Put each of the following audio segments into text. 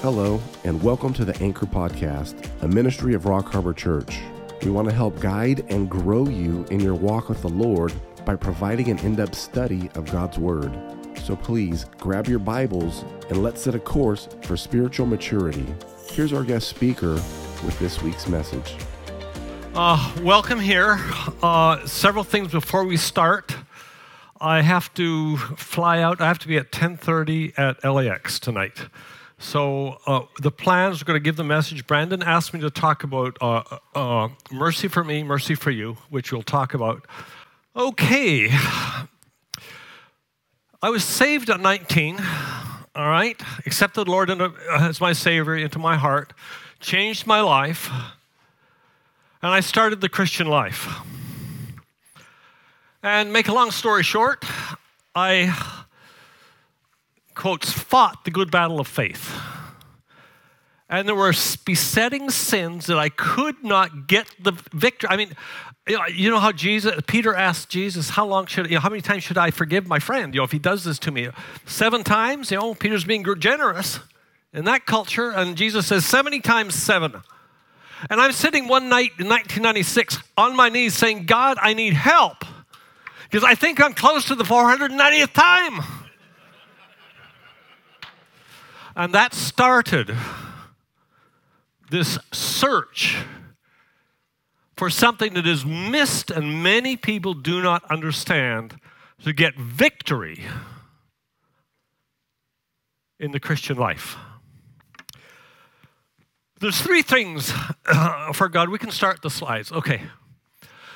Hello, and welcome to the Anchor Podcast, a ministry of Rock Harbor Church. We want to help guide and grow you in your walk with the Lord by providing an in depth study of God's Word. So please grab your Bibles and let's set a course for spiritual maturity. Here's our guest speaker with this week's message. Uh, welcome here. Uh, several things before we start. I have to fly out. I have to be at 10:30 at LAX tonight. So uh, the plans are going to give the message. Brandon asked me to talk about uh, uh, mercy for me, mercy for you, which we'll talk about. Okay. I was saved at 19. All right, accepted the Lord into, as my Savior into my heart, changed my life, and I started the Christian life. And make a long story short, I, quotes, fought the good battle of faith. And there were besetting sins that I could not get the victory. I mean, you know how Jesus, Peter asked Jesus, how long should, you know, how many times should I forgive my friend? You know, if he does this to me, seven times. You know, Peter's being generous in that culture, and Jesus says seventy times seven. And I'm sitting one night in 1996 on my knees saying, God, I need help because I think I'm close to the 490th time. And that started this search for something that is missed and many people do not understand to get victory in the Christian life. There's three things uh, for God. We can start the slides. Okay.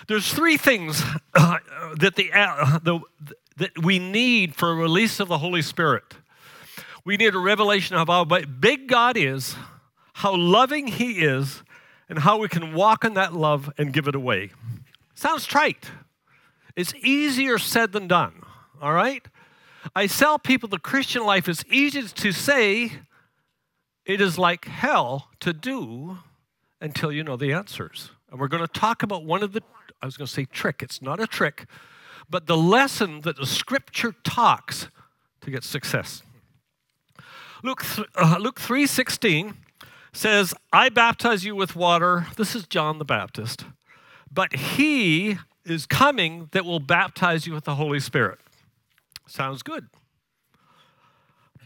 There's three things uh, that, the, uh, the, that we need for a release of the Holy Spirit. We need a revelation of how big God is, how loving He is, and how we can walk in that love and give it away. Sounds trite. It's easier said than done, all right? I tell people the Christian life is easy to say, it is like hell to do until you know the answers. And we're going to talk about one of the I was going to say trick. It's not a trick, but the lesson that the scripture talks to get success. Luke, uh, Luke 3.16 says, I baptize you with water. This is John the Baptist. But he is coming that will baptize you with the Holy Spirit. Sounds good.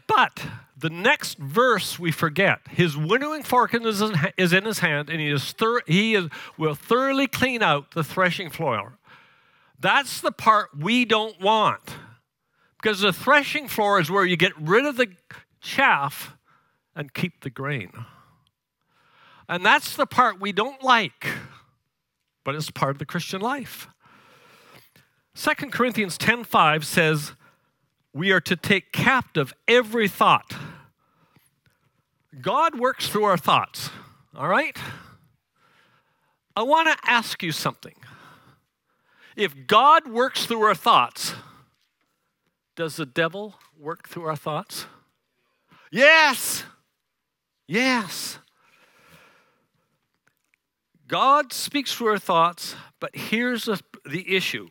But the next verse we forget. His winnowing fork is in his hand, and he, is thir- he is, will thoroughly clean out the threshing floor. That's the part we don't want. Because the threshing floor is where you get rid of the chaff and keep the grain. And that's the part we don't like, but it's part of the Christian life. 2 Corinthians 10:5 says, we are to take captive every thought. God works through our thoughts, all right? I want to ask you something. If God works through our thoughts, does the devil work through our thoughts? Yes. Yes. God speaks through our thoughts, but here's the, the issue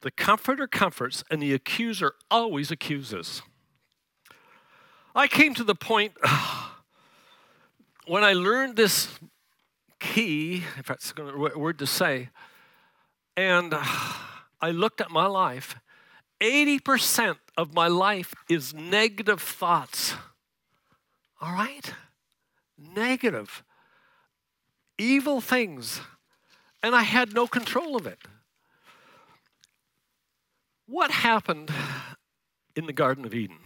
the comforter comforts, and the accuser always accuses. I came to the point when I learned this key, if that's a word to say, and I looked at my life, 80% of my life is negative thoughts. All right? Negative, evil things. And I had no control of it. What happened in the Garden of Eden?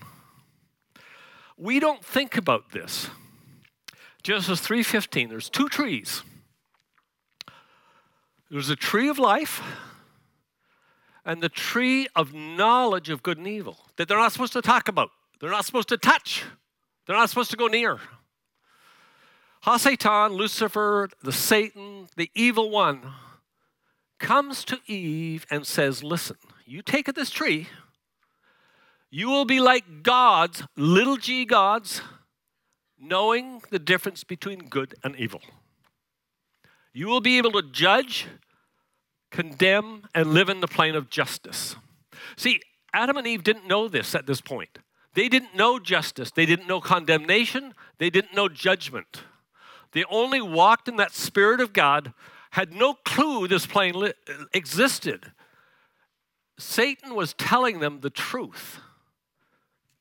We don't think about this. Genesis 3:15, there's two trees. There's a tree of life and the tree of knowledge of good and evil that they're not supposed to talk about. They're not supposed to touch. They're not supposed to go near. Hasatan, Lucifer, the Satan, the evil one, comes to Eve and says, Listen, you take of this tree, you will be like gods, little g gods, knowing the difference between good and evil. You will be able to judge, condemn, and live in the plane of justice. See, Adam and Eve didn't know this at this point. They didn't know justice, they didn't know condemnation, they didn't know judgment. They only walked in that Spirit of God, had no clue this plane li- existed. Satan was telling them the truth.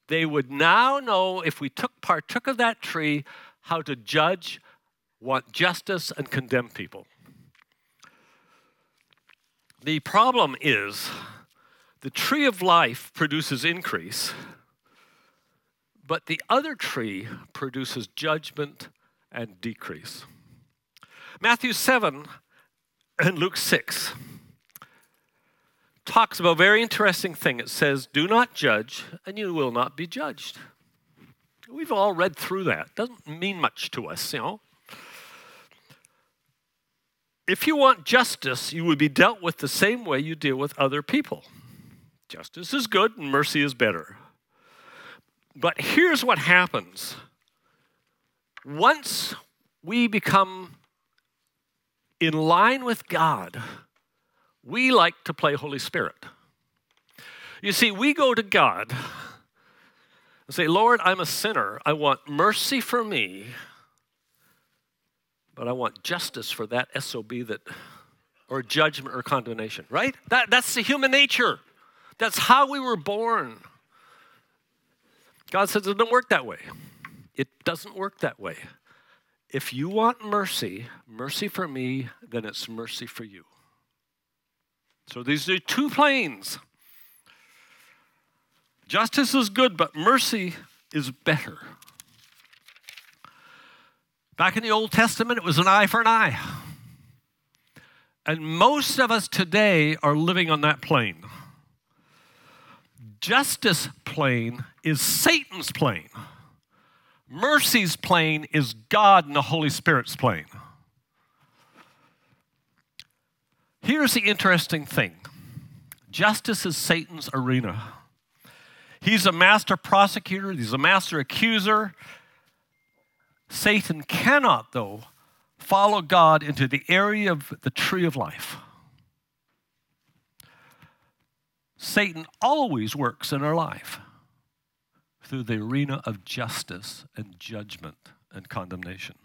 They would now know if we took partook of that tree how to judge, want justice, and condemn people. The problem is the tree of life produces increase, but the other tree produces judgment and decrease. Matthew 7 and Luke 6 talks about a very interesting thing. It says, Do not judge, and you will not be judged. We've all read through that. Doesn't mean much to us, you know. If you want justice, you would be dealt with the same way you deal with other people. Justice is good and mercy is better. But here's what happens once we become in line with God, we like to play Holy Spirit. You see, we go to God and say, Lord, I'm a sinner. I want mercy for me, but I want justice for that SOB that, or judgment or condemnation, right? That, that's the human nature. That's how we were born. God says it doesn't work that way. It doesn't work that way. If you want mercy, mercy for me, then it's mercy for you. So these are two planes. Justice is good, but mercy is better. Back in the Old Testament, it was an eye for an eye. And most of us today are living on that plane. Justice plane is Satan's plane. Mercy's plane is God and the Holy Spirit's plane. Here's the interesting thing justice is Satan's arena. He's a master prosecutor, he's a master accuser. Satan cannot, though, follow God into the area of the tree of life. Satan always works in our life through the arena of justice and judgment and condemnation.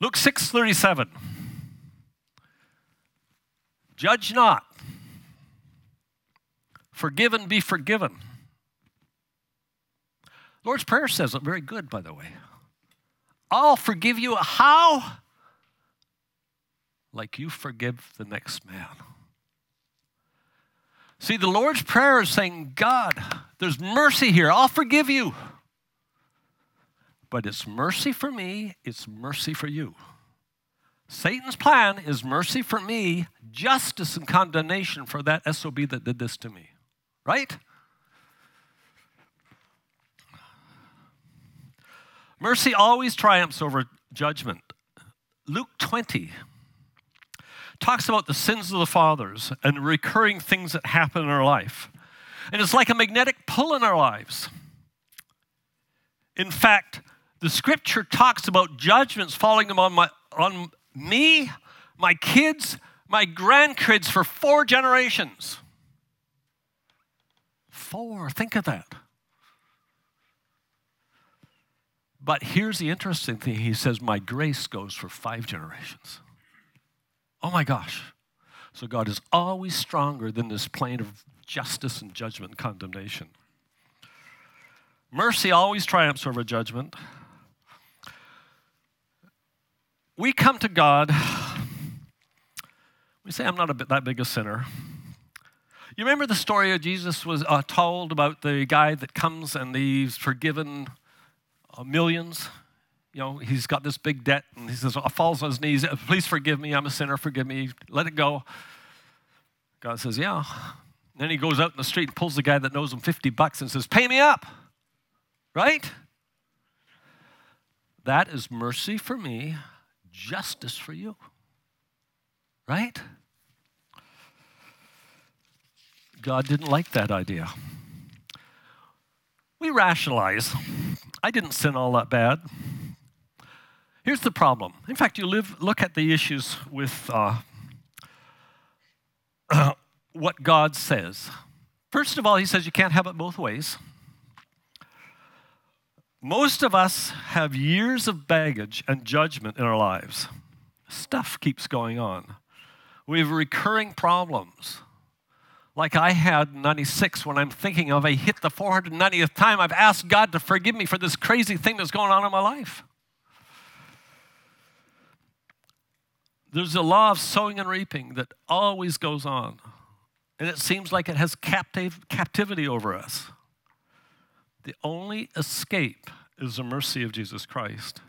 Luke 6:37 Judge not forgive and be forgiven. Lord's Prayer says it very good, by the way. I'll forgive you. How? Like you forgive the next man. See, the Lord's Prayer is saying, God, there's mercy here. I'll forgive you. But it's mercy for me, it's mercy for you. Satan's plan is mercy for me, justice and condemnation for that SOB that did this to me. Right? Mercy always triumphs over judgment. Luke 20 talks about the sins of the fathers and recurring things that happen in our life. And it's like a magnetic pull in our lives. In fact, the scripture talks about judgments falling on, my, on me, my kids, my grandkids for four generations. Four, think of that. But here's the interesting thing He says, My grace goes for five generations. Oh my gosh. So God is always stronger than this plane of justice and judgment and condemnation. Mercy always triumphs over judgment. We come to God, we say, I'm not bit, that big a sinner. You remember the story of Jesus was uh, told about the guy that comes and he's forgiven Uh, millions? you know, he's got this big debt and he says, falls on his knees, please forgive me, I'm a sinner, forgive me, let it go. God says, yeah. And then he goes out in the street and pulls the guy that knows him 50 bucks and says, pay me up. Right? That is mercy for me, justice for you. Right? God didn't like that idea. We rationalize. I didn't sin all that bad. Here's the problem. In fact, you live, look at the issues with uh, uh, what God says. First of all, he says you can't have it both ways. Most of us have years of baggage and judgment in our lives. Stuff keeps going on. We have recurring problems. Like I had in 96 when I'm thinking of I hit the 490th time, I've asked God to forgive me for this crazy thing that's going on in my life. There's a law of sowing and reaping that always goes on. And it seems like it has captive, captivity over us. The only escape is the mercy of Jesus Christ.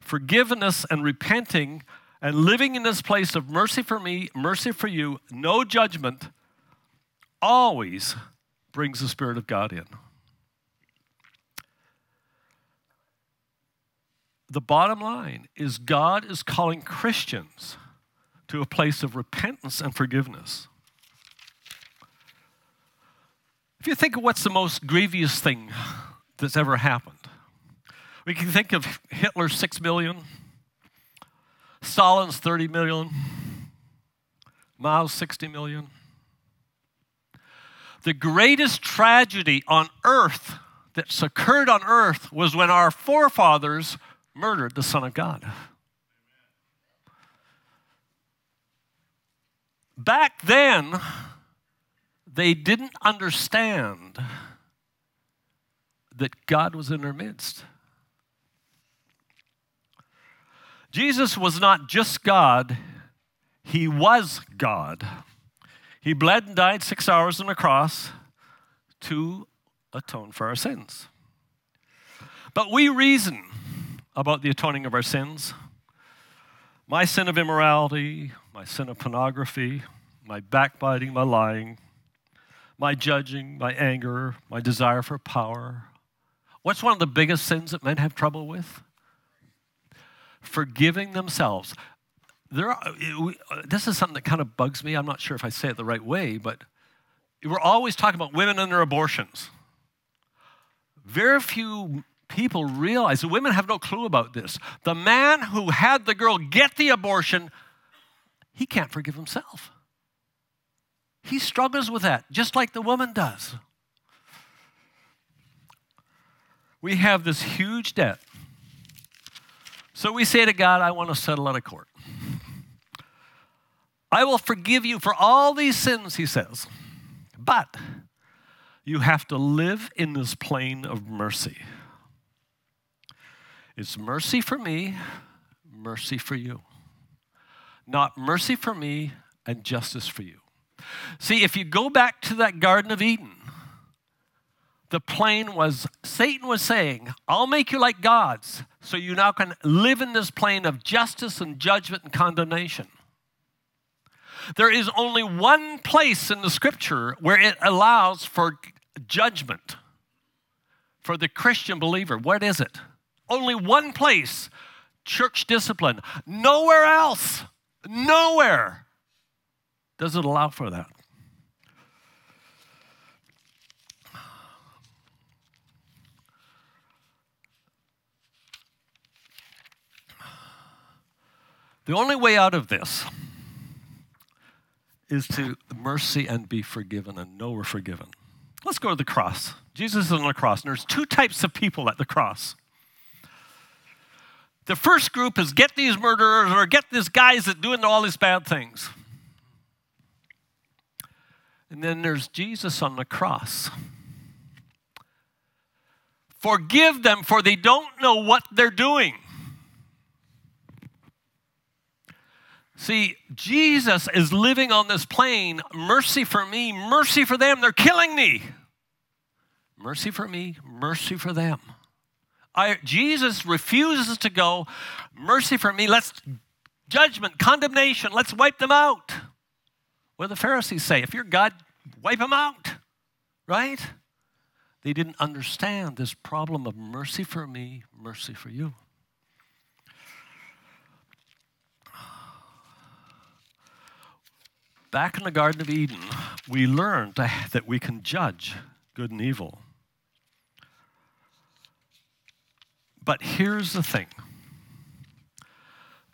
Forgiveness and repenting and living in this place of mercy for me, mercy for you, no judgment, always brings the Spirit of God in. The bottom line is God is calling Christians to a place of repentance and forgiveness. If you think of what's the most grievous thing that's ever happened, we can think of Hitler's six million, Stalin's 30 million, Mao's 60 million. The greatest tragedy on earth that's occurred on earth was when our forefathers murdered the Son of God. Back then, they didn't understand that God was in their midst. Jesus was not just God, he was God. He bled and died six hours on the cross to atone for our sins. But we reason about the atoning of our sins. My sin of immorality, my sin of pornography, my backbiting, my lying, my judging, my anger, my desire for power. What's one of the biggest sins that men have trouble with? Forgiving themselves. There are, this is something that kind of bugs me. I'm not sure if I say it the right way, but we're always talking about women and their abortions. Very few people realize, the women have no clue about this. The man who had the girl get the abortion, he can't forgive himself. He struggles with that, just like the woman does. We have this huge debt. So we say to God, I want to settle out of court. I will forgive you for all these sins, he says. But you have to live in this plane of mercy. It's mercy for me, mercy for you. Not mercy for me and justice for you. See, if you go back to that Garden of Eden, the plane was Satan was saying, I'll make you like gods, so you now can live in this plane of justice and judgment and condemnation. There is only one place in the scripture where it allows for judgment for the Christian believer. What is it? Only one place church discipline. Nowhere else. Nowhere does it allow for that? The only way out of this is to mercy and be forgiven and know we're forgiven. Let's go to the cross. Jesus is on the cross, and there's two types of people at the cross. The first group is get these murderers or get these guys that doing all these bad things. And then there's Jesus on the cross. Forgive them, for they don't know what they're doing. See, Jesus is living on this plane. Mercy for me, mercy for them. They're killing me. Mercy for me, mercy for them. I, Jesus refuses to go, mercy for me, let's judgment, condemnation, let's wipe them out. What do the Pharisees say? If you're God, wipe them out, right? They didn't understand this problem of mercy for me, mercy for you. Back in the Garden of Eden, we learned that we can judge good and evil. But here's the thing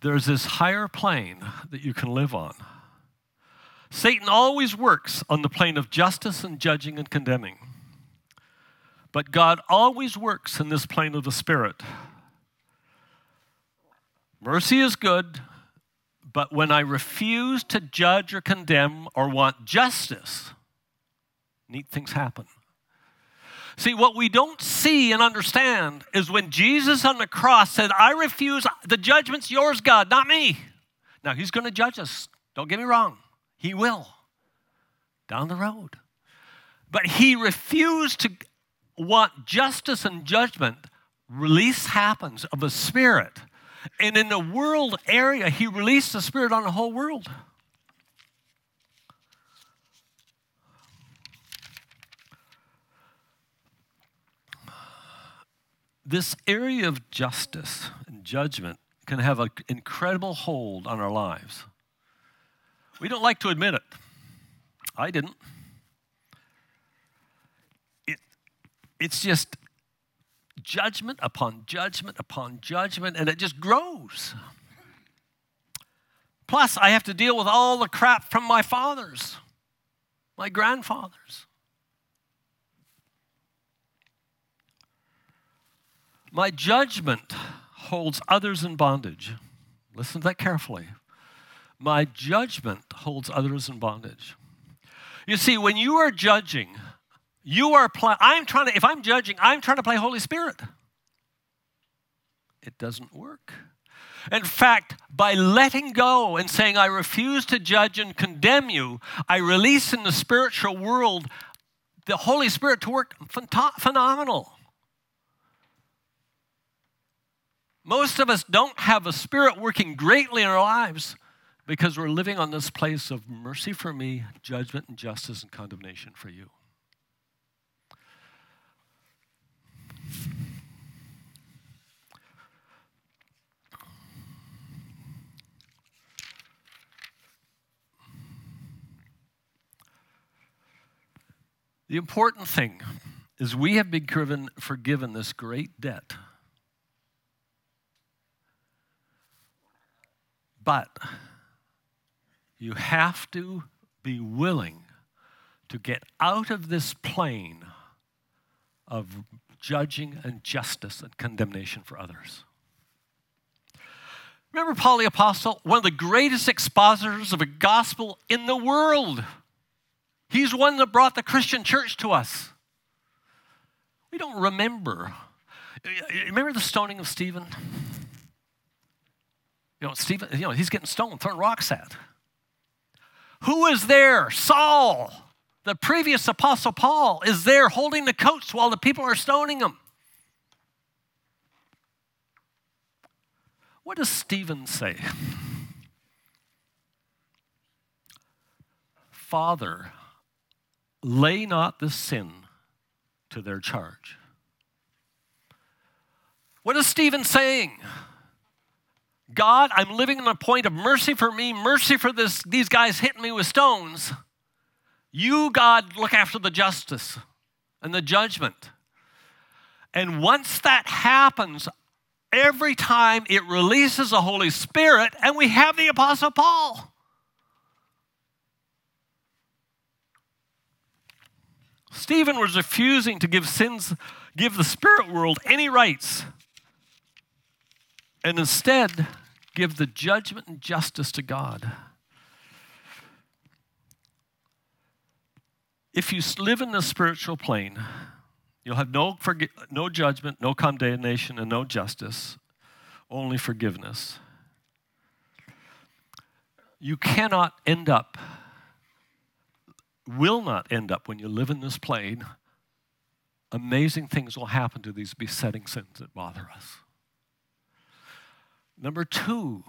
there's this higher plane that you can live on Satan always works on the plane of justice and judging and condemning. But God always works in this plane of the Spirit. Mercy is good, but when I refuse to judge or condemn or want justice, neat things happen. See, what we don't see and understand is when Jesus on the cross said, I refuse, the judgment's yours, God, not me. Now, He's going to judge us. Don't get me wrong. He will down the road. But He refused to want justice and judgment. Release happens of a spirit. And in the world area, He released the spirit on the whole world. this area of justice and judgment can have an incredible hold on our lives. We don't like to admit it. I didn't. It, it's just judgment upon judgment upon judgment, and it just grows. Plus, I have to deal with all the crap from my fathers, my grandfathers. My judgment holds others in bondage. Listen to that carefully. My judgment holds others in bondage. You see, when you are judging, you are playing, I'm trying to, if I'm judging, I'm trying to play Holy Spirit. It doesn't work. In fact, by letting go and saying, I refuse to judge and condemn you, I release in the spiritual world the Holy Spirit to work phenomenal. Most of us don't have a spirit working greatly in our lives because we're living on this place of mercy for me, judgment and justice and condemnation for you. The important thing is we have been given, forgiven this great debt. But you have to be willing to get out of this plane of judging and justice and condemnation for others. Remember Paul the Apostle, one of the greatest expositors of a gospel in the world. He's one that brought the Christian church to us. We don't remember. Remember the stoning of Stephen? You know, Stephen, you know, he's getting stoned, throwing rocks at. Who is there? Saul, the previous apostle Paul, is there holding the coats while the people are stoning him. What does Stephen say? Father, lay not this sin to their charge. What is Stephen saying? God, I'm living in a point of mercy for me, mercy for this, these guys hitting me with stones. You, God, look after the justice and the judgment. And once that happens, every time it releases the Holy Spirit, and we have the Apostle Paul. Stephen was refusing to give sins, give the spirit world any rights. And instead, give the judgment and justice to God. If you live in the spiritual plane, you'll have no, forgi- no judgment, no condemnation, and no justice, only forgiveness. You cannot end up, will not end up when you live in this plane. Amazing things will happen to these besetting sins that bother us. Number two,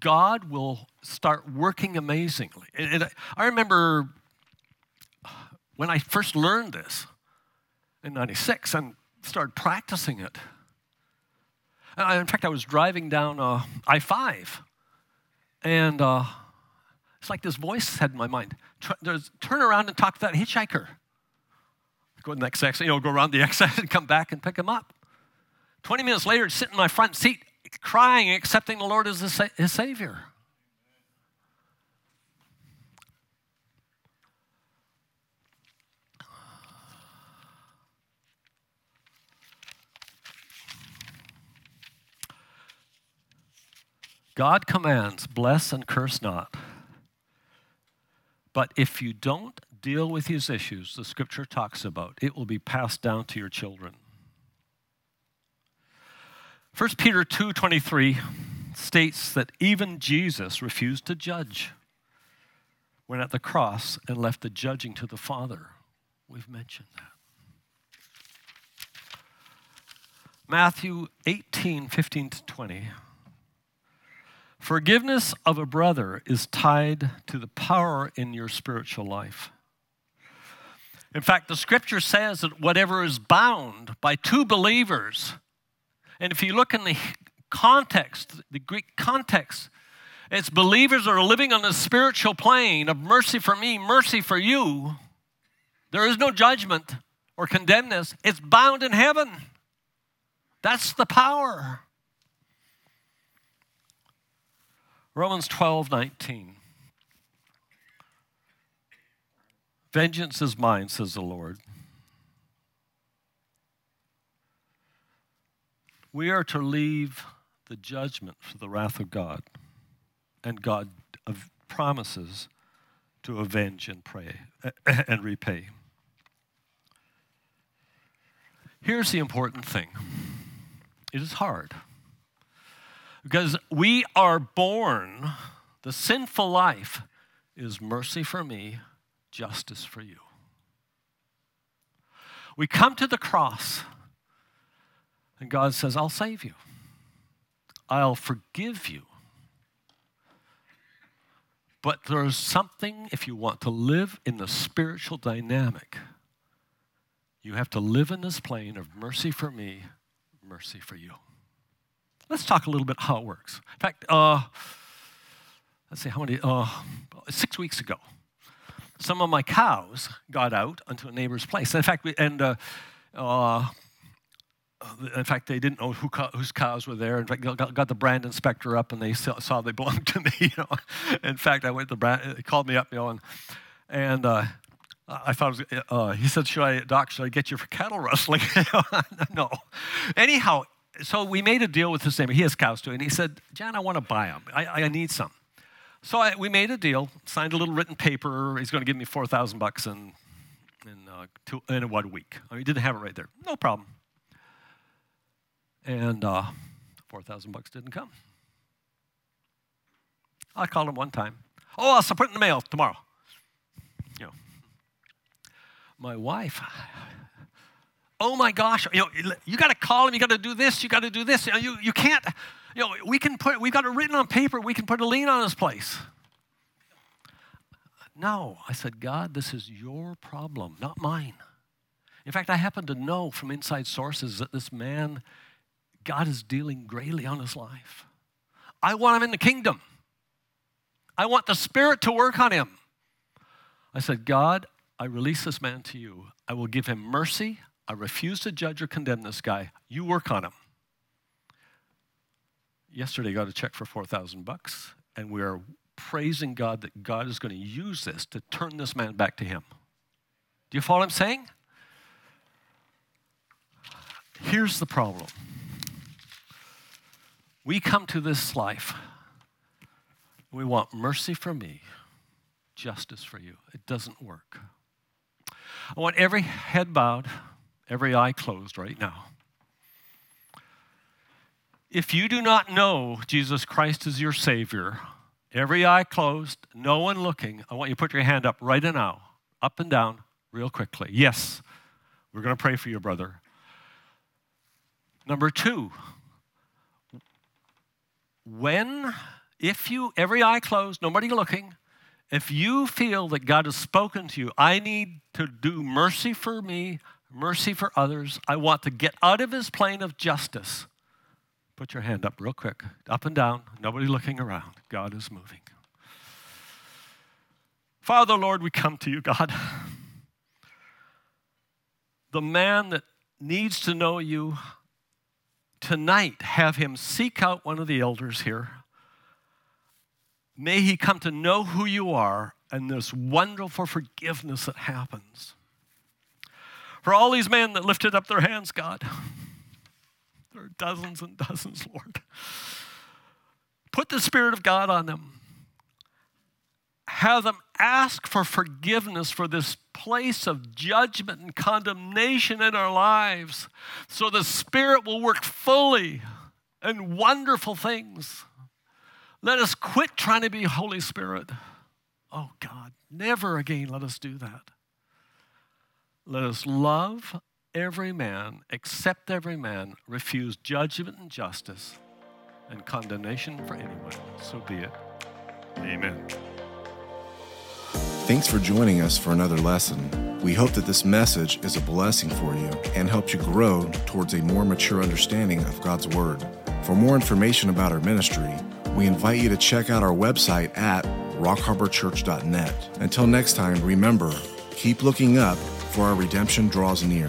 God will start working amazingly. I remember when I first learned this in 96 and started practicing it. in fact, I was driving down uh, I 5, and uh, it's like this voice said in my mind turn around and talk to that hitchhiker. Go to the next exit, you know, go around the exit and come back and pick him up. 20 minutes later, sit in my front seat crying, accepting the Lord as his Savior. God commands, bless and curse not. But if you don't deal with these issues the scripture talks about, it will be passed down to your children. 1 Peter 2:23 states that even Jesus refused to judge when at the cross and left the judging to the Father. We've mentioned that. Matthew 18, 15 to 20. Forgiveness of a brother is tied to the power in your spiritual life. In fact, the scripture says that whatever is bound by two believers, and if you look in the context, the Greek context, it's believers are living on the spiritual plane of mercy for me, mercy for you. There is no judgment or condemnness. It's bound in heaven. That's the power. Romans 12, 19. Vengeance is mine, says the Lord. We are to leave the judgment for the wrath of God, and God promises to avenge and pray and repay. Here's the important thing it is hard. Because we are born, the sinful life is mercy for me, justice for you. We come to the cross, and God says, I'll save you, I'll forgive you. But there's something, if you want to live in the spiritual dynamic, you have to live in this plane of mercy for me, mercy for you. Let's talk a little bit how it works. In fact, uh, let's see how many, uh, six weeks ago, some of my cows got out onto a neighbor's place. In fact, we, and uh, uh, in fact, they didn't know who, whose cows were there. In fact, got, got the brand inspector up, and they saw, saw, they belonged to me. You know, in fact, I went to the brand. He called me up, you know, and and uh, I thought was, uh, he said, "Should I, Doc? Should I get you for cattle rustling?" no. Anyhow, so we made a deal with his neighbor. He has cows too, and he said, "Jan, I want to buy them. I, I need some." So I, we made a deal, signed a little written paper. He's going to give me four thousand bucks in in, uh, two, in one week. I mean, he didn't have it right there. No problem. And uh, four thousand bucks didn't come. I called him one time. Oh, I'll put it in the mail tomorrow. You know, my wife oh my gosh, you know, you got to call him, you got to do this, you got to do this. You, know, you, you can't, you know, we can put, we've got it written on paper, we can put a lien on his place. No, I said, God, this is your problem, not mine. In fact, I happen to know from inside sources that this man, God is dealing greatly on his life. I want him in the kingdom. I want the Spirit to work on him. I said, God, I release this man to you. I will give him mercy. I refuse to judge or condemn this guy. You work on him. Yesterday, I got a check for 4,000 bucks, and we are praising God that God is going to use this to turn this man back to Him. Do you follow what I'm saying? Here's the problem we come to this life, we want mercy for me, justice for you. It doesn't work. I want every head bowed every eye closed right now. If you do not know Jesus Christ is your Savior, every eye closed, no one looking, I want you to put your hand up right now, up and down, real quickly. Yes, we're going to pray for you, brother. Number two, when, if you, every eye closed, nobody looking, if you feel that God has spoken to you, I need to do mercy for me, mercy for others. I want to get out of his plane of justice. Put your hand up real quick, up and down, nobody looking around. God is moving. Father, Lord, we come to you, God. The man that needs to know you tonight, have him seek out one of the elders here. May he come to know who you are and this wonderful forgiveness that happens. For all these men that lifted up their hands, God, there are dozens and dozens, Lord. Put the Spirit of God on them. Have them ask for forgiveness for this place of judgment and condemnation in our lives so the Spirit will work fully and wonderful things. Let us quit trying to be Holy Spirit. Oh God, never again let us do that. Let us love every man, accept every man, refuse judgment and justice and condemnation for anyone. So be it. Amen. Thanks for joining us for another lesson. We hope that this message is a blessing for you and helps you grow towards a more mature understanding of God's Word. For more information about our ministry, we invite you to check out our website at rockharborchurch.net. Until next time, remember, keep looking up, for our redemption draws near.